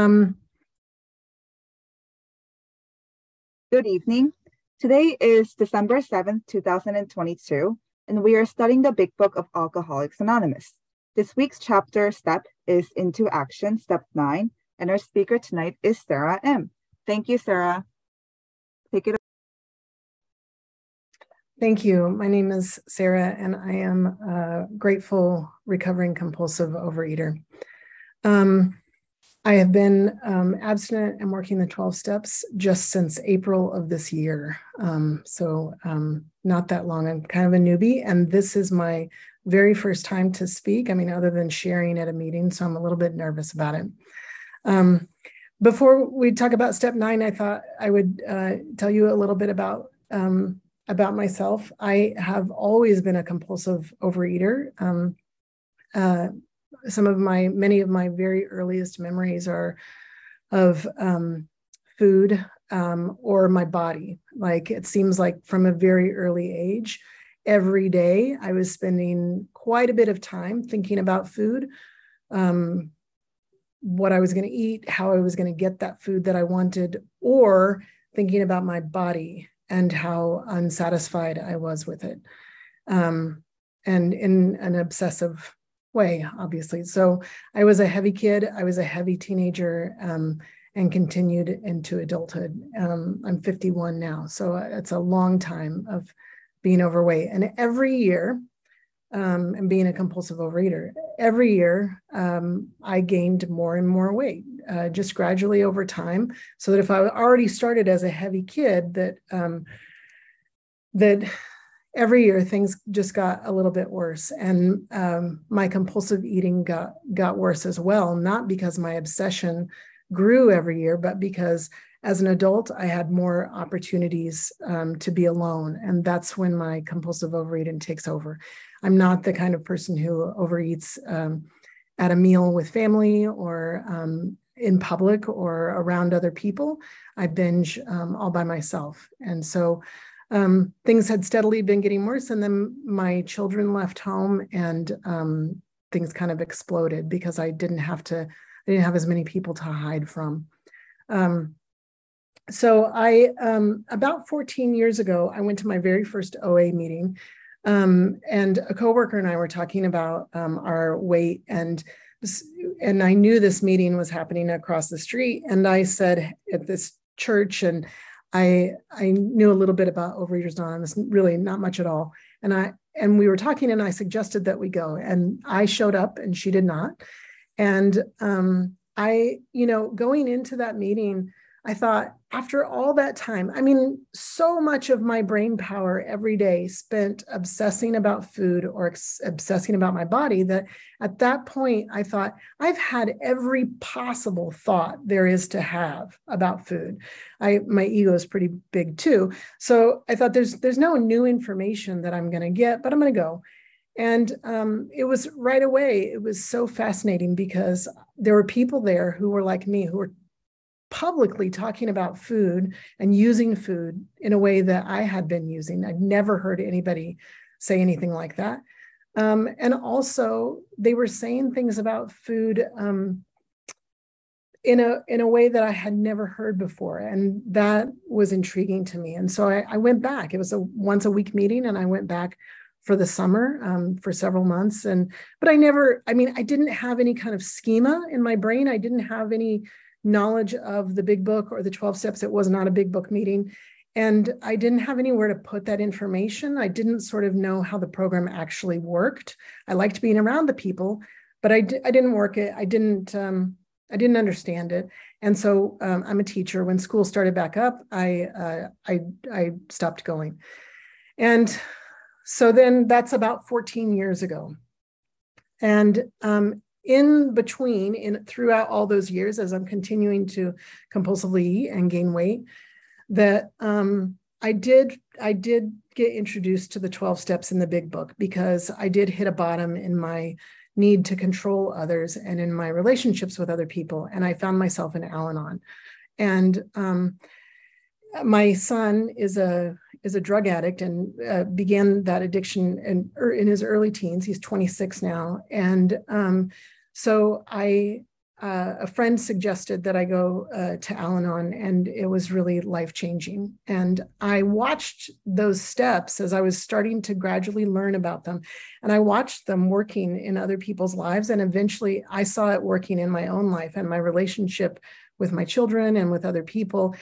Um, good evening. Today is December 7th, 2022, and we are studying the Big Book of Alcoholics Anonymous. This week's chapter step is Into Action, Step 9, and our speaker tonight is Sarah M. Thank you, Sarah. Take it. Thank you. My name is Sarah, and I am a grateful recovering compulsive overeater. Um, I have been um, abstinent and working the 12 steps just since April of this year. Um, so, um, not that long. I'm kind of a newbie, and this is my very first time to speak. I mean, other than sharing at a meeting, so I'm a little bit nervous about it. Um, before we talk about step nine, I thought I would uh, tell you a little bit about um, about myself. I have always been a compulsive overeater. Um, uh, some of my many of my very earliest memories are of um, food um, or my body. Like it seems like from a very early age, every day I was spending quite a bit of time thinking about food, um, what I was going to eat, how I was going to get that food that I wanted, or thinking about my body and how unsatisfied I was with it. Um, and in an obsessive way, obviously. So I was a heavy kid. I was a heavy teenager um, and continued into adulthood. Um, I'm 51 now. So it's a long time of being overweight. And every year, um, and being a compulsive overeater, every year um, I gained more and more weight, uh, just gradually over time. So that if I already started as a heavy kid, that um, that every year things just got a little bit worse. And um, my compulsive eating got got worse as well not because my obsession grew every year but because as an adult i had more opportunities um, to be alone. And that's when my compulsive overeating takes over. I'm not the kind of person who overeats um, at a meal with family or um, in public or around other people. I binge um, all by myself. And so um, things had steadily been getting worse. And then my children left home and um, things kind of exploded because I didn't have to, I didn't have as many people to hide from. Um, so I, um, about 14 years ago, I went to my very first OA meeting. Um, and a coworker and I were talking about um, our weight and and I knew this meeting was happening across the street. And I said at this church, and I I knew a little bit about Overeaters Anonymous, really not much at all. And I and we were talking, and I suggested that we go, and I showed up, and she did not. And um, I, you know, going into that meeting, I thought, after all that time, I mean, so much of my brain power every day spent obsessing about food or ex- obsessing about my body that at that point I thought, I've had every possible thought there is to have about food. I my ego is pretty big too. So I thought there's there's no new information that I'm gonna get, but I'm gonna go. And um, it was right away, it was so fascinating because there were people there who were like me, who were publicly talking about food and using food in a way that I had been using. I'd never heard anybody say anything like that. Um, and also, they were saying things about food um, in a in a way that I had never heard before, and that was intriguing to me. And so I, I went back. It was a once a week meeting, and I went back for the summer um, for several months. And but I never. I mean, I didn't have any kind of schema in my brain. I didn't have any knowledge of the big book or the 12 steps. It was not a big book meeting. And I didn't have anywhere to put that information. I didn't sort of know how the program actually worked. I liked being around the people, but I, I didn't work it. I didn't, um, I didn't understand it. And so um, I'm a teacher. When school started back up, I, uh, I, I stopped going. And so then that's about 14 years ago. And um, in between in throughout all those years as i'm continuing to compulsively eat and gain weight that um, i did i did get introduced to the 12 steps in the big book because i did hit a bottom in my need to control others and in my relationships with other people and i found myself in al-anon. And um, my son is a is a drug addict and uh, began that addiction in, er, in his early teens. He's 26 now, and um, so I uh, a friend suggested that I go uh, to Al Anon, and it was really life changing. And I watched those steps as I was starting to gradually learn about them. And I watched them working in other people's lives. And eventually I saw it working in my own life and my relationship with my children and with other people.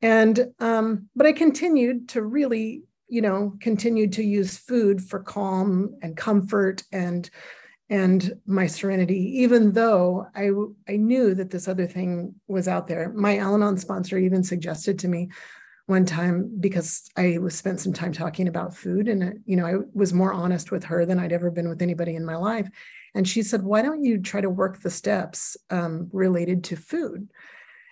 And, um, but I continued to really, you know, continued to use food for calm and comfort and and my serenity, even though I, I knew that this other thing was out there. My Al Anon sponsor even suggested to me one time because I was spent some time talking about food and you know I was more honest with her than I'd ever been with anybody in my life, and she said, "Why don't you try to work the steps um, related to food?"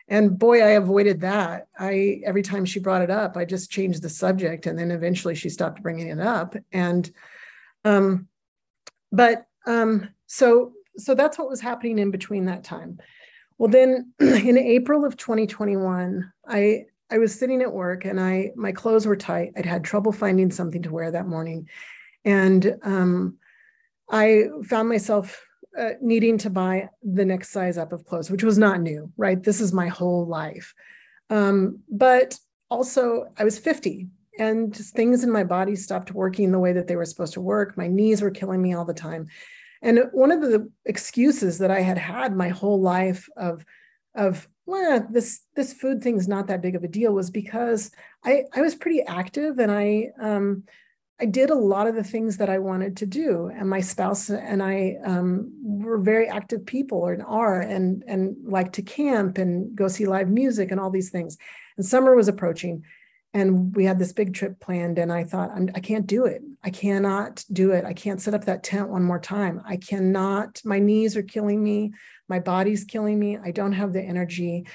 And boy, I avoided that. I every time she brought it up, I just changed the subject, and then eventually she stopped bringing it up. And um, but um, so so that's what was happening in between that time. Well, then in April of 2021, I I was sitting at work and I my clothes were tight. I'd had trouble finding something to wear that morning, and um, I found myself uh, needing to buy the next size up of clothes, which was not new, right? This is my whole life. Um, but also, I was 50 and things in my body stopped working the way that they were supposed to work. My knees were killing me all the time. And one of the excuses that I had had my whole life of, of well, this this food thing's not that big of a deal was because I I was pretty active and I um, I did a lot of the things that I wanted to do, and my spouse and I um, were very active people, and are, and and like to camp and go see live music and all these things. And summer was approaching, and we had this big trip planned and i thought I'm, i can't do it. I cannot do it. I can't set up that tent one more time. I cannot my knees are killing me. My body's killing me. I don't have the energy.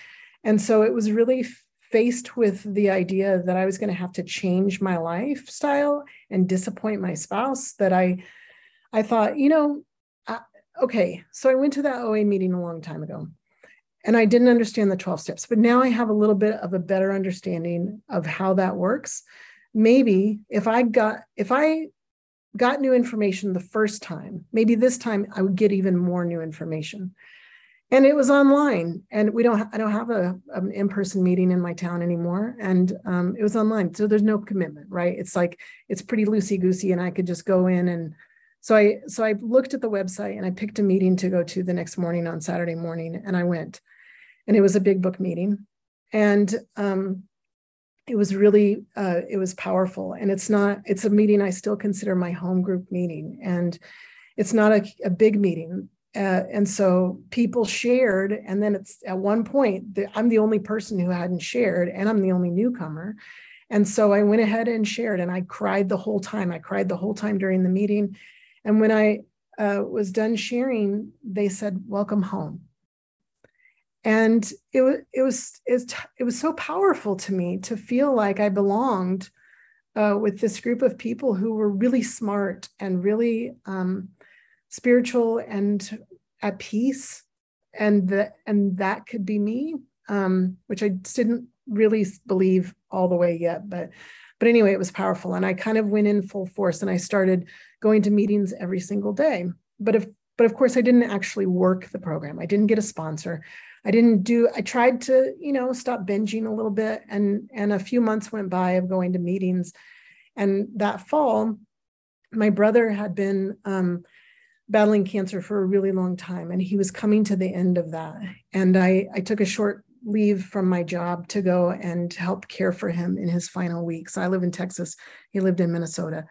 And so it was really faced with the idea that i was going to have to change my lifestyle and disappoint my spouse that i i thought you know I, okay so i went to that oa meeting a long time ago and I didn't understand the 12 steps, but now I have a little bit of a better understanding of how that works. Maybe if I got if I got new information the first time, maybe this time I would get even more new information. And it was online, and we don't i don't have a an in person meeting in my town anymore, and um, it was online. So there's no commitment, right? It's like it's pretty loosey goosey, and I could just go in and so I so I looked at the website and I picked a meeting to go to the next morning on Saturday morning, and I went and it was a big book meeting and um, it was really uh, it was powerful and it's not it's a meeting i still consider my home group meeting and it's not a, a big meeting uh, and so people shared and then it's at one point i'm the only person who hadn't shared and i'm the only newcomer. And so i went ahead and shared and i cried the whole time. I cried the whole time during the meeting. And when i uh, was done sharing they said welcome home. And it was it was it was so powerful to me to feel like I belonged uh, with this group of people who were really smart and really um, spiritual and at peace, and that and that could be me, um, which I didn't really believe all the way yet, but but anyway, it was powerful, and I kind of went in full force, and I started going to meetings every single day. But if but of course, I didn't actually work the program. I didn't get a sponsor. I didn't do, I tried to, you know, stop binging a little bit. And, and a few months went by of going to meetings. And that fall, my brother had been um, battling cancer for a really long time, and he was coming to the end of that. And I, I took a short leave from my job to go and help care for him in his final weeks. I live in Texas, he lived in Minnesota.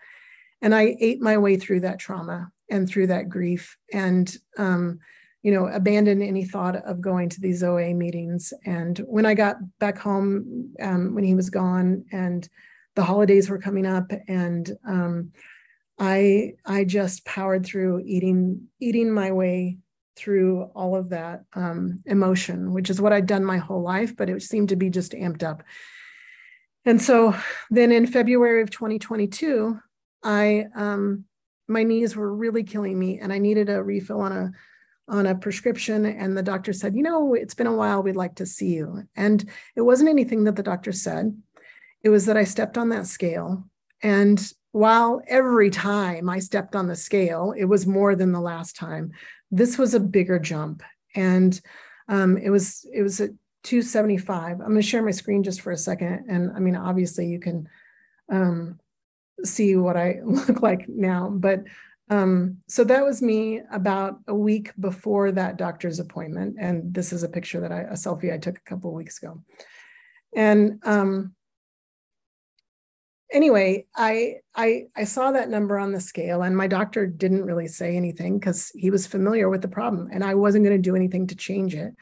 And I ate my way through that trauma and through that grief. And um, you know, abandoned any thought of going to these OA meetings. And when I got back home, um, when he was gone, and the holidays were coming up, and um, I I just powered through eating eating my way through all of that um, emotion, which is what I'd done my whole life, but it seemed to be just amped up. And so then in February of 2022, I um, my knees were really killing me, and I needed a refill on a on a prescription. And the doctor said you know it's been a while. We'd like to see you. And it wasn't anything that the doctor said. It was that i stepped on that scale and while every time i stepped on the scale it was more than the last time this was a bigger jump and um, it was it was at 275. I'm going to share my screen just for a second, and I mean, obviously, you can um, see what I look like now, but um, so that was me about a week before that doctor's appointment. And this is a picture that I, a selfie I took a couple weeks ago. And um, anyway, I, I, I saw that number on the scale and my doctor didn't really say anything because he was familiar with the problem and I wasn't going to do anything to change it.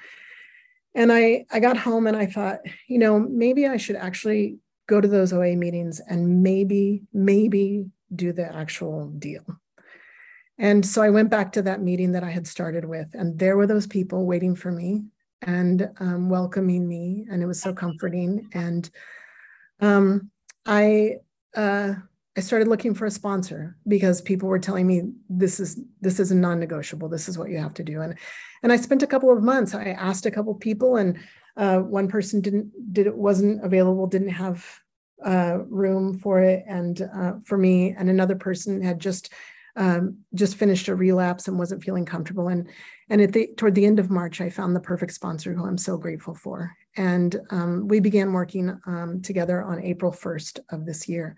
And I, I got home and I thought, you know, maybe I should actually go to those OA meetings and maybe, maybe do the actual deal. And so I went back to that meeting that I had started with, and there were those people waiting for me and um, welcoming me, and it was so comforting. And um, I uh, I started looking for a sponsor because people were telling me this is this is non-negotiable. This is what you have to do. And and I spent a couple of months. I asked a couple people, and uh, one person didn't did it wasn't available, didn't have uh, room for it, and uh, for me, and another person had just um, just finished a relapse and wasn't feeling comfortable. And and at the toward the end of March, I found the perfect sponsor who I'm so grateful for. And um, we began working um, together on April 1st of this year.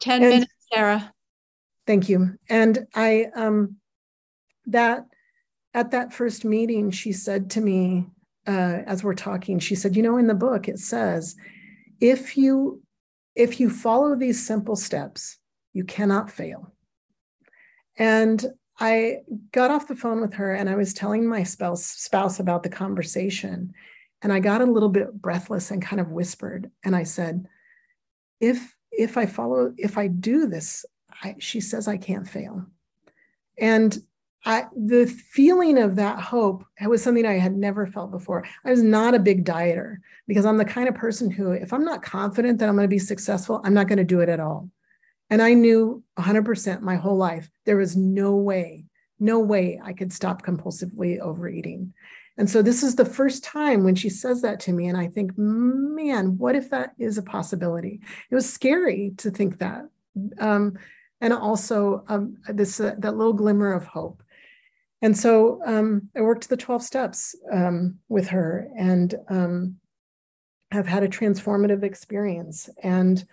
10 and, minutes, Sarah. Thank you. And I um that at that first meeting, she said to me, uh, as we're talking, she said, you know, in the book it says, if you if you follow these simple steps, you cannot fail. And I got off the phone with her and I was telling my spouse, spouse about the conversation. And I got a little bit breathless and kind of whispered. And I said, if if I follow, if I do this, I, she says I can't fail. And I, the feeling of that hope was something I had never felt before. I was not a big dieter because I'm the kind of person who, if I'm not confident that I'm going to be successful, I'm not going to do it at all. And I knew 100% my whole life there was no way, no way I could stop compulsively overeating. And so this is the first time when she says that to me. And I think, man, what if that is a possibility? It was scary to think that. Um, and also um, this uh, that little glimmer of hope. And so um, I worked the 12 steps um, with her and um, have had a transformative experience. And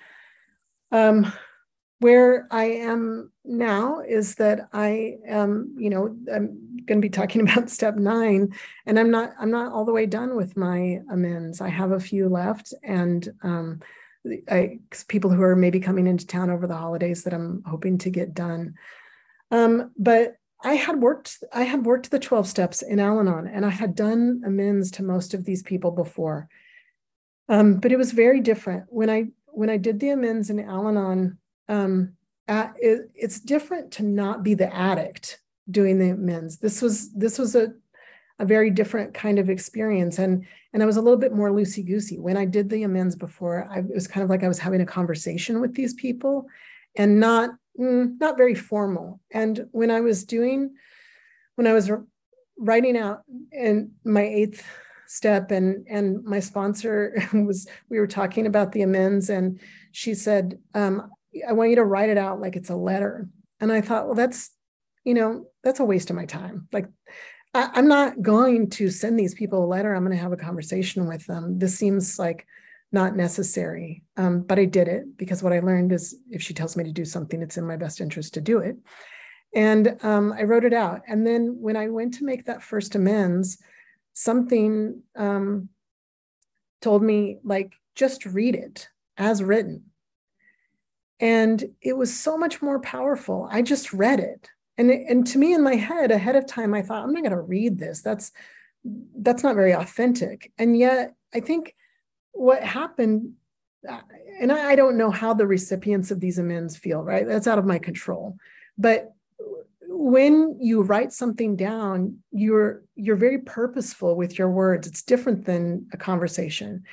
um, where I am now is that I am, you know, I'm going to be talking about step nine, and I'm not, I'm not all the way done with my amends. I have a few left, and um, I, people who are maybe coming into town over the holidays that I'm hoping to get done. Um, but I had worked, I had worked the 12 steps in Al-Anon, and I had done amends to most of these people before. Um, but it was very different when I when I did the amends in Al-Anon um, it, it's different to not be the addict doing the amends. This was this was a a very different kind of experience, and and I was a little bit more loosey goosey when I did the amends before. I, it was kind of like I was having a conversation with these people, and not mm, not very formal. And when I was doing, when I was writing out in my eighth step and and my sponsor was we were talking about the amends and she said um, I want you to write it out like it's a letter. And I thought, well, that's, you know, that's a waste of my time. Like, I, am not going to send these people a letter. I'm going to have a conversation with them. This seems like not necessary. Um, but I did it because what I learned is if she tells me to do something, it's in my best interest to do it. And um, I wrote it out. And then when I went to make that first amends, something um, told me, like, just read it as written and it was so much more powerful. I just read it. And and to me in my head ahead of time i thought i'm not going to read this. That's that's not very authentic. And yet i think what happened uh, and I, I don't know how the recipients of these amends feel right? That's out of my control. But when you write something down you're you're very purposeful with your words. It's different than a conversation.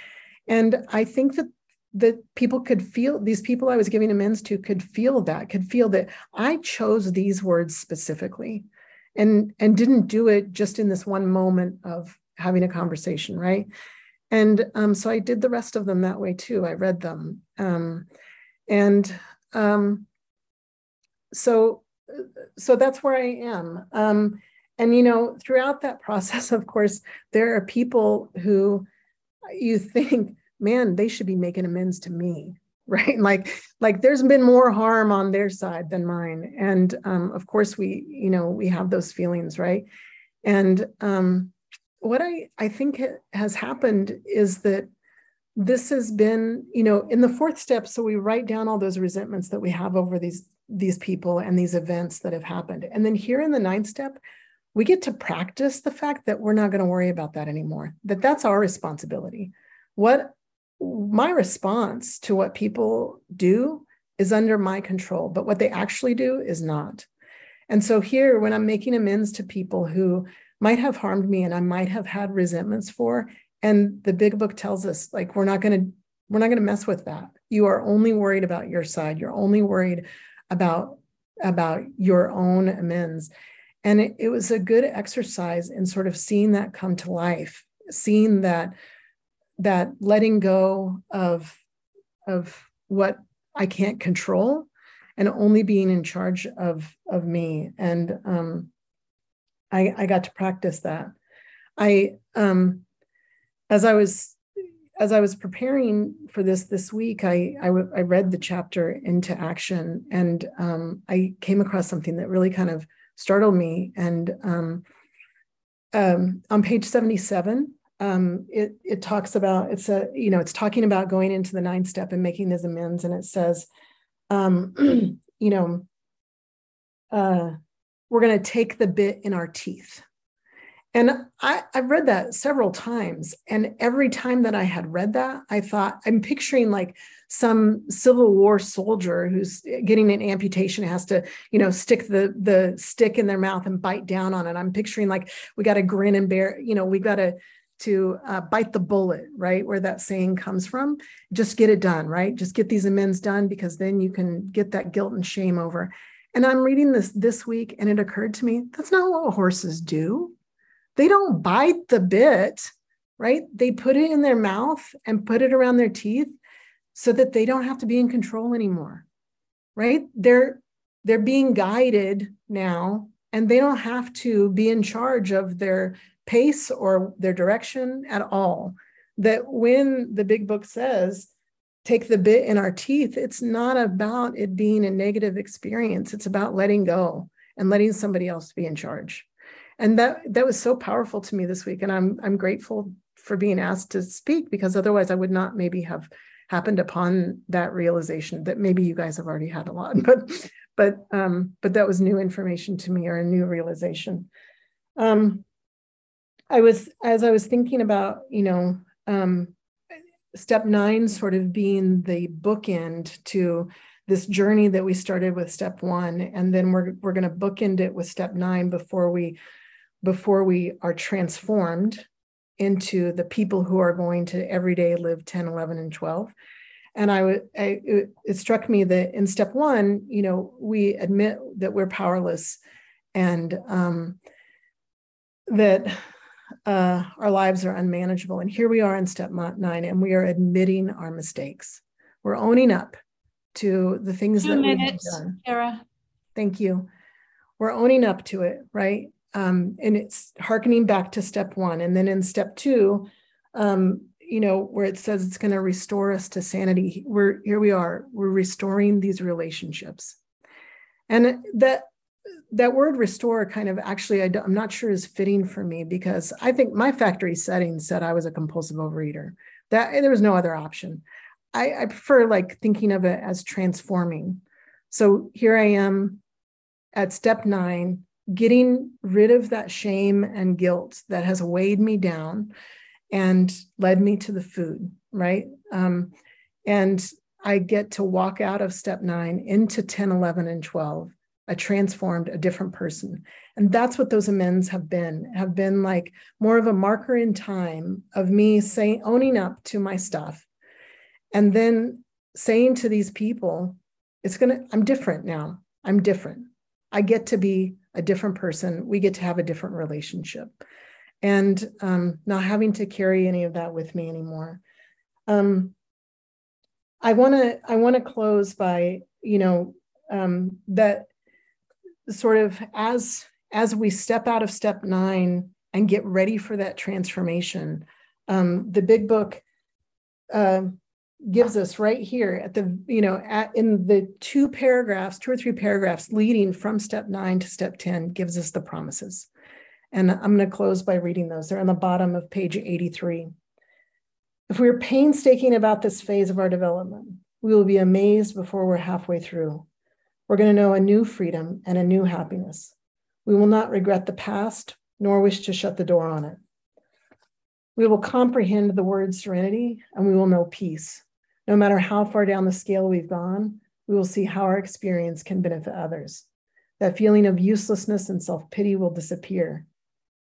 And i think that that people could feel these people I was giving amends to could feel that, could feel that I chose these words specifically and and didn't do it just in this one moment of having a conversation, right? And um, so I did the rest of them that way too. I read them. Um, and um, so so that's where I am. Um, and you know throughout that process of course there are people who you think man they should be making amends to me right? Like like there's been more harm on their side than mine. And um, of course we you know we have those feelings right? And um, what i i think has happened is that this has been you know in the fourth step so we write down all those resentments that we have over these these people and these events that have happened. And then here in the ninth step we get to practice the fact that we're not going to worry about that anymore that that's our responsibility. What my response to what people do is under my control but what they actually do is not. And so here when i'm making amends to people who might have harmed me and i might have had resentments for and the big book tells us like we're not going to we're not going to mess with that. You are only worried about your side. You're only worried about about your own amends. And it, it was a good exercise in sort of seeing that come to life seeing that that letting go of of what i can't control and only being in charge of of me and um i i got to practice that i um as i was as I was preparing for this this week, I, I, I read the chapter into action, and um, I came across something that really kind of startled me. And um, um, on page 77, um, it, it talks about, it's a, you know, it's talking about going into the nine step and making these amends. And it says, um, you know, uh, we're going to take the bit in our teeth. And I, I've read that several times. And every time that I had read that, I thought, I'm picturing like some Civil War soldier who's getting an amputation has to, you know, stick the the stick in their mouth and bite down on it. I'm picturing like we got to grin and bear, you know, we got to to uh, bite the bullet, right? Where that saying comes from. Just get it done, right? Just get these amends done because then you can get that guilt and shame over. And I'm reading this this week, and it occurred to me that's not what horses do they don't bite the bit, right? They put it in their mouth and put it around their teeth so that they don't have to be in control anymore. Right? They're they're being guided now and they don't have to be in charge of their pace or their direction at all. That when the big book says, take the bit in our teeth, it's not about it being a negative experience. It's about letting go and letting somebody else be in charge and that that was so powerful to me this week and i'm i'm grateful for being asked to speak because otherwise i would not maybe have happened upon that realization that maybe you guys have already had a lot but but um but that was new information to me or a new realization um i was as i was thinking about you know um step nine sort of being the bookend to this journey that we started with step one and then we're we're going to bookend it with step nine before we before we are transformed into the people who are going to every day live 10 11 and 12 and i would I, it, it struck me that in step one you know we admit that we're powerless and um, that uh, our lives are unmanageable and here we are in step nine and we are admitting our mistakes we're owning up to the things Two that minutes, we've done Sarah. thank you we're owning up to it right um, and it's harkening back to step one. And then in step two, um, you know, where it says it's going to restore us to sanity, we're here we are, we're restoring these relationships. And that that word restore kind of actually I, am not sure is fitting for me because I think my factory setting said I was a compulsive overeater. That there was no other option. I, I prefer like thinking of it as transforming. So here I am at step nine, getting rid of that shame and guilt that has weighed me down and led me to the food, right? Um, and I get to walk out of step nine into 10, 11, and 12, a transformed, a different person. And that's what those amends have been, have been like more of a marker in time of me saying, owning up to my stuff. And then saying to these people, it's gonna, I'm different now. I'm different. I get to be a different person, we get to have a different relationship. And um, not having to carry any of that with me anymore. Um, I want to I want to close by you know um, that sort of as as we step out of step nine and get ready for that transformation, um, the big book uh, gives us right here at the, you know, at, in the two paragraphs, two or three paragraphs leading from step nine to step 10, gives us the promises. And I'm going to close by reading those. They're on the bottom of page 83. If we are painstaking about this phase of our development, we will be amazed before we're halfway through. We're going to know a new freedom and a new happiness. We will not regret the past, nor wish to shut the door on it. We will comprehend the word serenity and we will know peace. No matter how far down the scale we've gone, we will see how our experience can benefit others. That feeling of uselessness and self pity will disappear.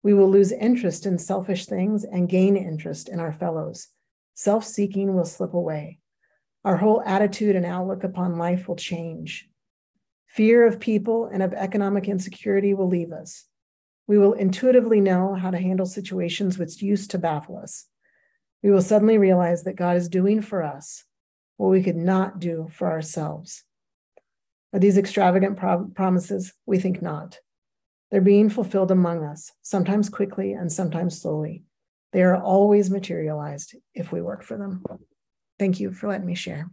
We will lose interest in selfish things and gain interest in our fellows. Self seeking will slip away. Our whole attitude and outlook upon life will change. Fear of people and of economic insecurity will leave us. We will intuitively know how to handle situations which used to baffle us. We will suddenly realize that God is doing for us what we could not do for ourselves. Are these extravagant pro- promises? We think not. They're being fulfilled among us, sometimes quickly and sometimes slowly. They are always materialized if we work for them. Thank you for letting me share.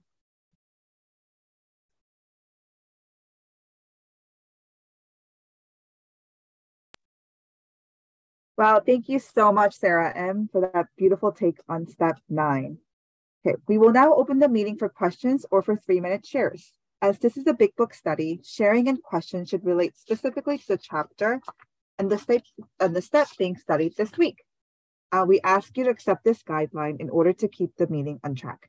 Wow, thank you so much, Sarah M, for that beautiful take on step nine. Okay, we will now open the meeting for questions or for three-minute shares. As this is a big book study, sharing and questions should relate specifically to the chapter and the step and the step being studied this week. Uh, we ask you to accept this guideline in order to keep the meeting on track.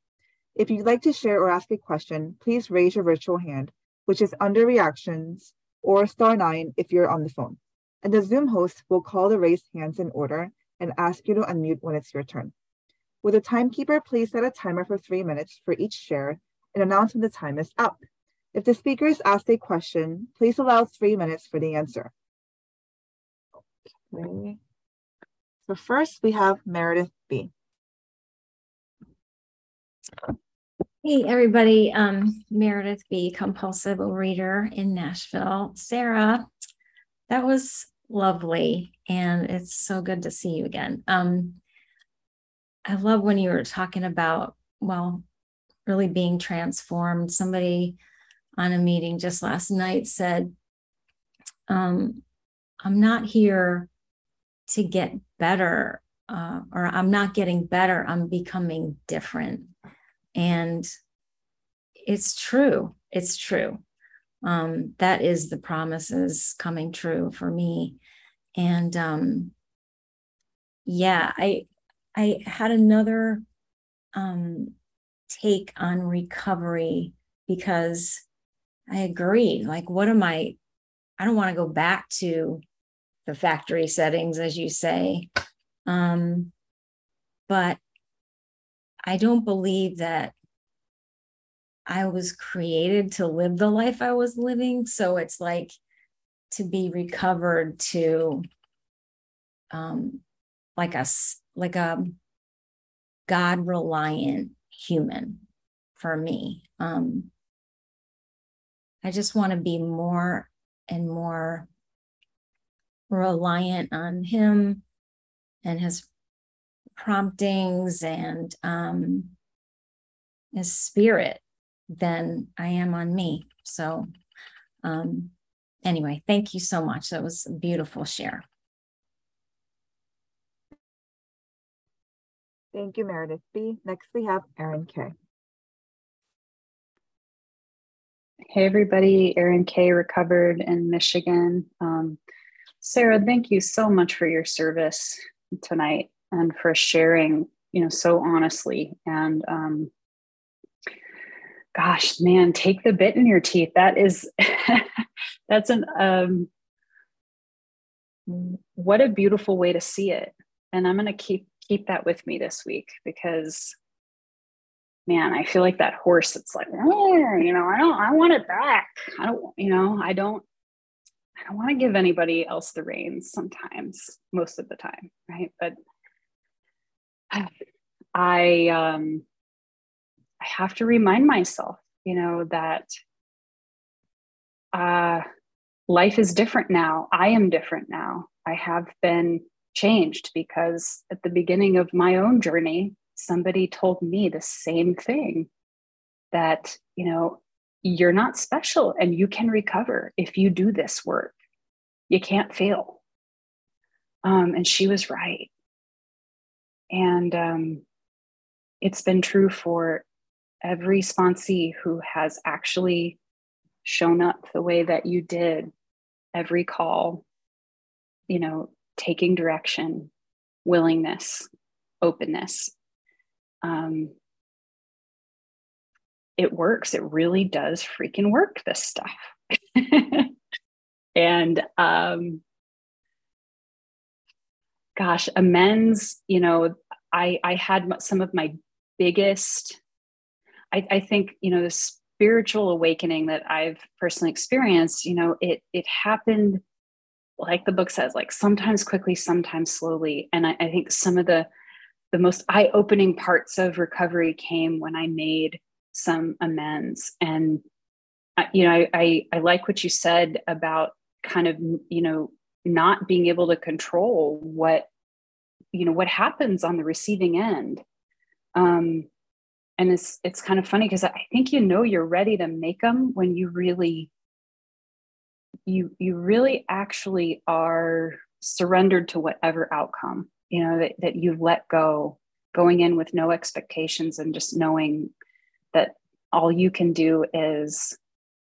If you'd like to share or ask a question, please raise your virtual hand, which is under reactions or star nine if you're on the phone and the Zoom host will call the raised hands in order and ask you to unmute when it's your turn. Will the timekeeper please set a timer for three minutes for each share and announce when the time is up? If the speaker is asked a question, please allow three minutes for the answer. Okay. So first we have Meredith B. Hey everybody, um, Meredith B, compulsive reader in Nashville. Sarah, that was lovely. And it's so good to see you again. Um, I love when you were talking about, well, really being transformed. Somebody on a meeting just last night said, um, I'm not here to get better, uh, or I'm not getting better, I'm becoming different. And it's true. It's true um, that is the promises coming true for me. And um, yeah i i had another um, take on recovery because i agree like what am i i don't want to go back to the factory settings as you say. Um, but i don't believe that I was created to live the life I was living. So it's like to be recovered to um like a like a God reliant human for me. Um I just want to be more and more reliant on him and his promptings and um his spirit than I am on me. So, um, anyway, thank you so much. That was a beautiful share. Thank you, Meredith B. Next, we have Erin K. Hey, everybody. Erin K. recovered in Michigan. Um, Sarah, thank you so much for your service tonight and for sharing, you know, so honestly and um, gosh, man, take the bit in your teeth. That is, that's an, um, what a beautiful way to see it. And I'm going to keep, keep that with me this week because man, I feel like that horse. It's like, you know, I don't, I want it back. I don't, you know, I don't, I don't want to give anybody else the reins sometimes, most of the time. Right. But I, um, I have to remind myself, you know, that uh, life is different now. I am different now. I have been changed because at the beginning of my own journey, somebody told me the same thing that, you know, you're not special and you can recover if you do this work. You can't fail. Um, and she was right. And um, it's been true for every sponsee who has actually shown up the way that you did every call, you know, taking direction, willingness, openness. Um, it works. It really does freaking work, this stuff. and um, gosh, amends, you know, I, I had some of my biggest, I, I think, you know, the spiritual awakening that I've personally experienced, you know, it, it happened like the book says, like sometimes quickly, sometimes slowly. And I, I think some of the, the most eye-opening parts of recovery came when I made some amends. And you know, I, I, I like what you said about kind of you know not being able to control what you know what happens on the receiving end. Um, and it's it's kind of funny because I think you know you're ready to make them when you really you you really actually are surrendered to whatever outcome you know that, that you've let go going in with no expectations and just knowing that all you can do is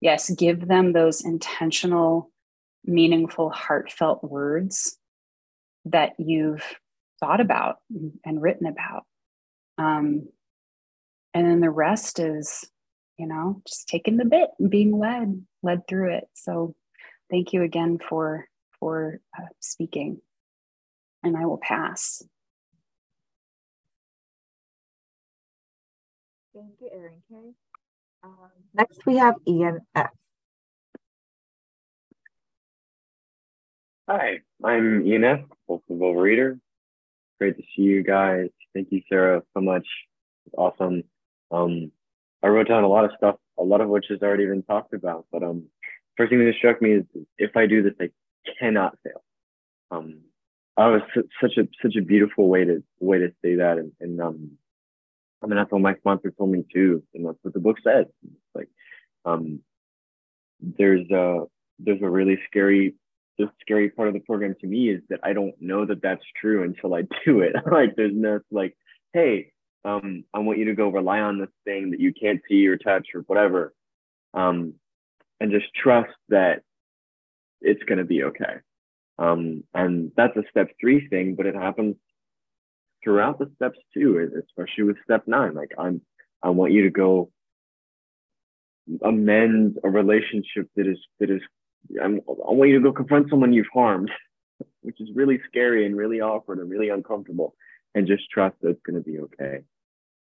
yes give them those intentional meaningful heartfelt words that you've thought about and written about. Um, and then the rest is you know just taking the bit and being led led through it so thank you again for for uh, speaking and i will pass Thank you, Erin K. Um, next, we have Ian F. Hi, I'm Ian F. Compulsive Overeater. Great to see you guys. Thank you, Sarah, so much. It's awesome. Um, I wrote down a lot of stuff, a lot of which has already been talked about. But um, first thing that struck me is if I do this, I cannot fail. Um, I was such a such a beautiful way to way to say that, and, and um, I mean, that's what my sponsor told me too, and that's what the book says. It's like, um, there's a there's a really scary the scary part of the program to me is that I don't know that that's true until I do it. like, there's no like, hey, um, I want you to go rely on this thing that you can't see or touch or whatever, um, and just trust that it's going to be okay. Um, and that's a step three thing, but it happens throughout the steps too, especially with step nine. Like I'm, I want you to go amend a relationship that is that is. I'm, I want you to go confront someone you've harmed, which is really scary and really awkward and really uncomfortable, and just trust that it's going to be okay.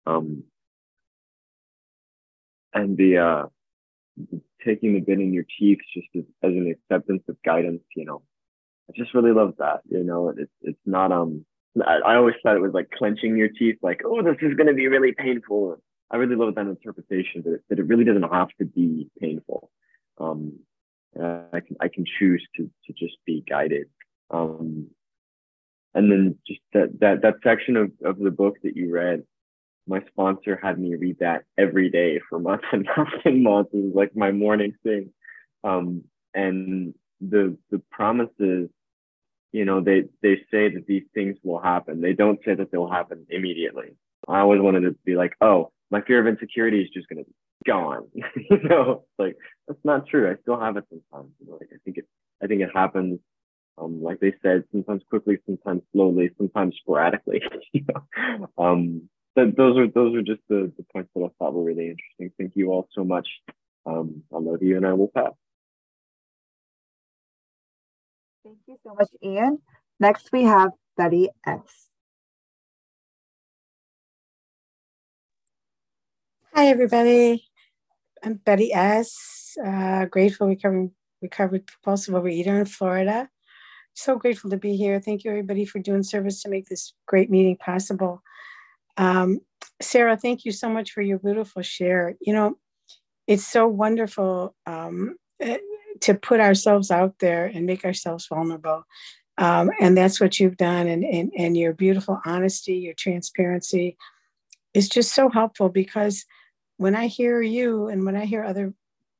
Um, and the uh, taking the bit in your teeth just as, as an acceptance of guidance, you know, I just really love that. You know, it's it's not um I, I always thought it was like clenching your teeth, like, oh, this is to be really painful. I really love that interpretation that it, that it really doesn't have to be painful. Um, I can I can choose to to just be guided. Um, and then just that that that section of of the book that you read, my sponsor had me read that every day for months and months and months. It was like my morning thing. Um, and the the promises you know, they, they say that these things will happen. They don't say that they'll happen immediately. I always wanted to be like, oh, my fear of insecurity is just to be gone. you know, like that's not true. I still have it sometimes. You know, like I think it, I think it happens. Um, like they said, sometimes quickly, sometimes slowly, sometimes sporadically. you know? Um, but those are those are just the, the points that I thought were really interesting. Thank you all so much. Um, I love you, and I will pass. Thank you so much, Ian. Next, we have Betty S. Hi, everybody. I'm Betty S. Uh, grateful recovering recovered compulsive overeater in Florida. So grateful to be here. Thank you, everybody, for doing service to make this great meeting possible. Um, Sarah, thank you so much for your beautiful share. You know, it's so wonderful um, to put ourselves out there and make ourselves vulnerable. Um, and that's what you've done. And, and, and your beautiful honesty, your transparency is just so helpful because when I hear you and when I hear other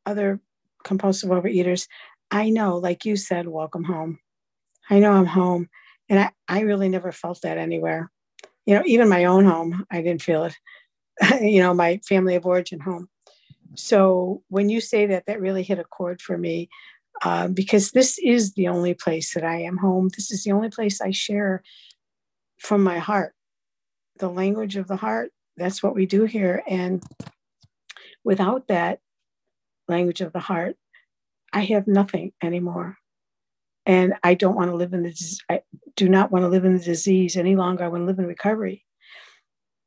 other compulsive overeaters, I know, like you said, welcome home. I know I'm home. And I, I really never felt that anywhere. You know, even my own home, I didn't feel it. you know, my family of origin home. So when you say that, that really hit a chord for me uh, because this is the only place that I am home. This is the only place I share from my heart, the language of the heart. That's what we do here. And without that language of the heart, I have nothing anymore. And I don't want to live in the, I do not want to live in the disease any longer. I want to live in recovery.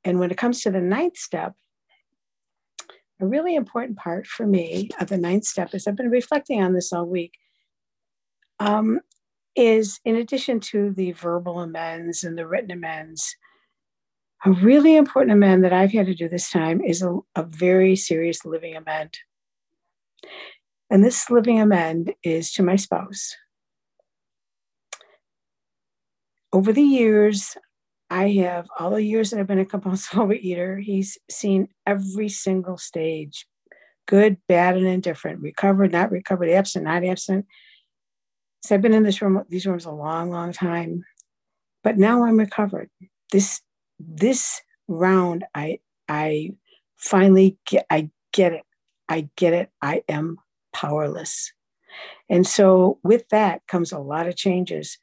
And when it comes to the ninth step, a really important part for me of the ninth step is I've been reflecting on this all week. Um, is in addition to the verbal amends and the written amends, a really important amend that I've had to do this time is a, a very serious living amend. And this living amend is to my spouse. Over the years, I have all the years that I've been a compulsive overeater, he's seen every single stage good, bad, and indifferent, recovered, not recovered, absent, not absent. So I've been in this room, these rooms a long, long time. But now I'm recovered. This this round, I I finally get I get it. I get it. I am powerless. And so with that comes a lot of changes.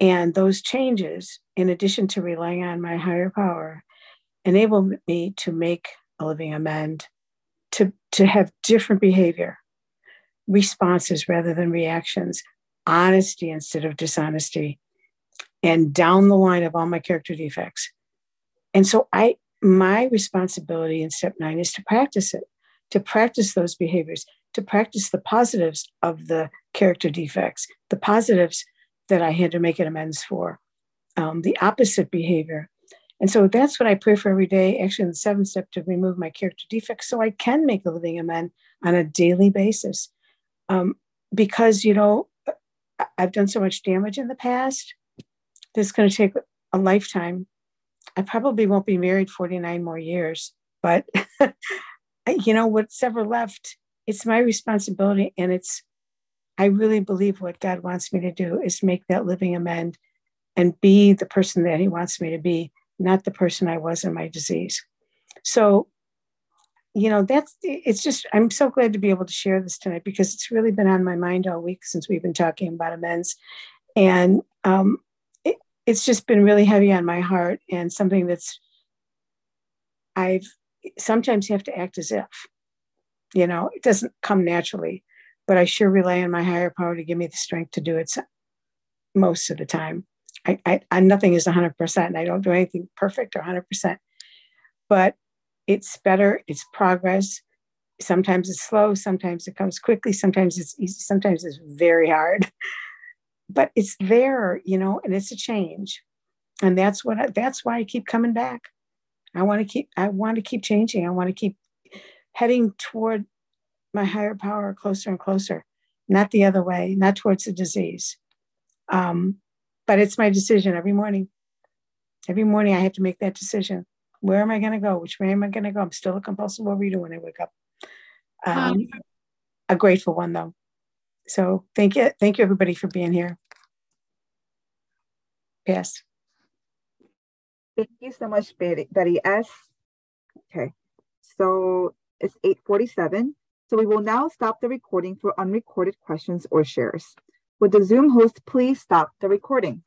And those changes, in addition to relying on my higher power, enable me to make a living amend, to, to have different behavior, responses rather than reactions, honesty instead of dishonesty, and down the line of all my character defects. And so I my responsibility in step nine is to practice it, to practice those behaviors, to practice the positives of the character defects, the positives that I had to make an amends for, um, the opposite behavior. And so that's what I pray for every day, actually, in the seventh step to remove my character defects so I can make a living amend on a daily basis. Um, because, you know, I've done so much damage in the past, it's going to take a lifetime. I probably won't be married 49 more years, but, you know, what's ever left, it's my responsibility and it's I really believe what God wants me to do is make that living amend and be the person that He wants me to be, not the person I was in my disease. So, you know, that's it's just, I'm so glad to be able to share this tonight because it's really been on my mind all week since we've been talking about amends. And um, it, it's just been really heavy on my heart and something that's, I've sometimes have to act as if, you know, it doesn't come naturally but I sure rely on my higher power to give me the strength to do it most of the time. I, I, I nothing is 100%. And I don't do anything perfect or 100%, but it's better. It's progress. Sometimes it's slow. Sometimes it comes quickly. Sometimes it's easy. Sometimes it's very hard, but it's there, you know, and it's a change. And that's what, I, that's why I keep coming back. I want to keep, I want to keep changing. I want to keep heading toward my higher power closer and closer, not the other way, not towards the disease. Um, but it's my decision every morning. Every morning, I have to make that decision. Where am I going to go? Which way am I going to go? I'm still a compulsive overeater when I wake up. Um, a grateful one, though. So thank you, thank you, everybody, for being here. Yes. Thank you so much, Betty, Betty S. Okay, so it's 847. So we will now stop the recording for unrecorded questions or shares. Would the Zoom host please stop the recording?